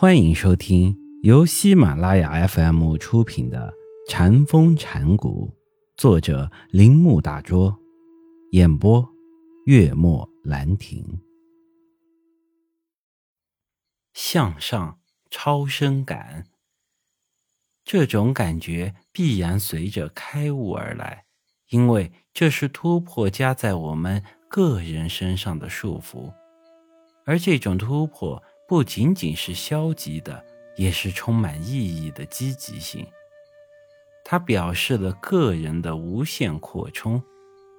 欢迎收听由喜马拉雅 FM 出品的《禅风禅谷，作者铃木大拙，演播月末兰亭。向上超生感，这种感觉必然随着开悟而来，因为这是突破加在我们个人身上的束缚，而这种突破。不仅仅是消极的，也是充满意义的积极性。它表示了个人的无限扩充。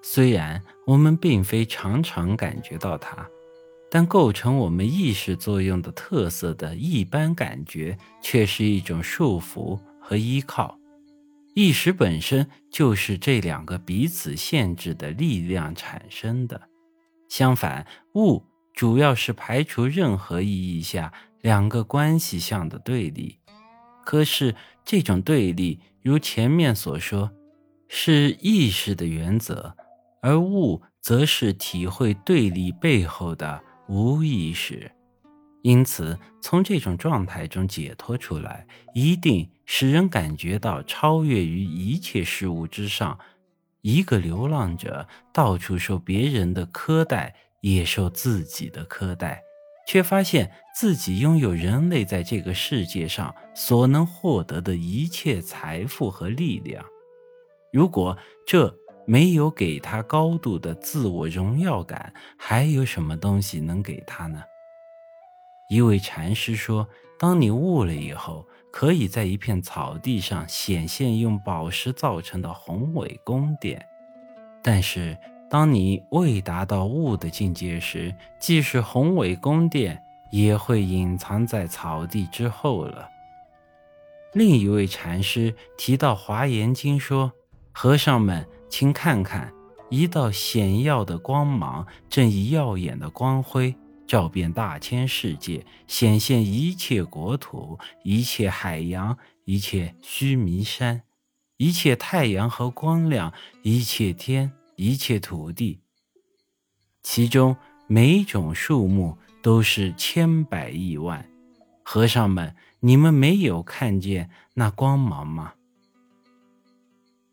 虽然我们并非常常感觉到它，但构成我们意识作用的特色的一般感觉，却是一种束缚和依靠。意识本身就是这两个彼此限制的力量产生的。相反，物。主要是排除任何意义下两个关系相的对立，可是这种对立，如前面所说，是意识的原则，而物则是体会对立背后的无意识。因此，从这种状态中解脱出来，一定使人感觉到超越于一切事物之上。一个流浪者到处受别人的苛待。也受自己的苛待，却发现自己拥有人类在这个世界上所能获得的一切财富和力量。如果这没有给他高度的自我荣耀感，还有什么东西能给他呢？一位禅师说：“当你悟了以后，可以在一片草地上显现用宝石造成的宏伟宫殿，但是。”当你未达到悟的境界时，即使宏伟宫殿也会隐藏在草地之后了。另一位禅师提到《华严经》说：“和尚们，请看看，一道显耀的光芒正以耀眼的光辉照遍大千世界，显现一切国土、一切海洋、一切须弥山、一切太阳和光亮、一切天。”一切土地，其中每种树木都是千百亿万。和尚们，你们没有看见那光芒吗？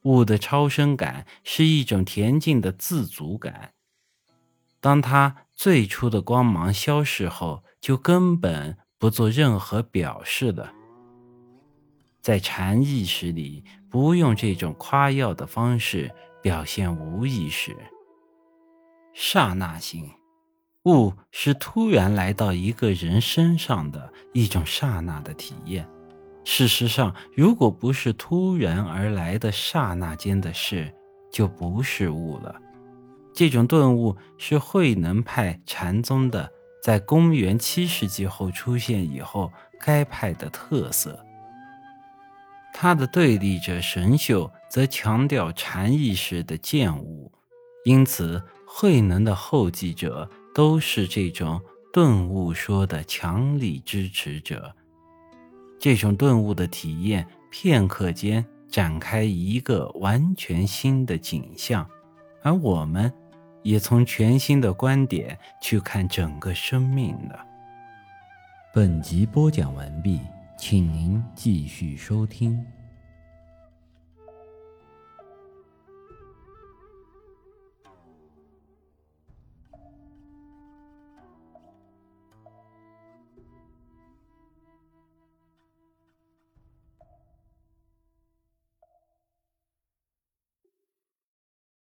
悟的超生感是一种恬静的自足感。当它最初的光芒消逝后，就根本不做任何表示了。在禅意识里，不用这种夸耀的方式。表现无意识，刹那性，悟是突然来到一个人身上的一种刹那的体验。事实上，如果不是突然而来的刹那间的事，就不是悟了。这种顿悟是慧能派禅宗的，在公元七世纪后出现以后，该派的特色。他的对立者神秀则强调禅意识的见悟，因此慧能的后继者都是这种顿悟说的强力支持者。这种顿悟的体验，片刻间展开一个完全新的景象，而我们也从全新的观点去看整个生命了。本集播讲完毕。请您继续收听。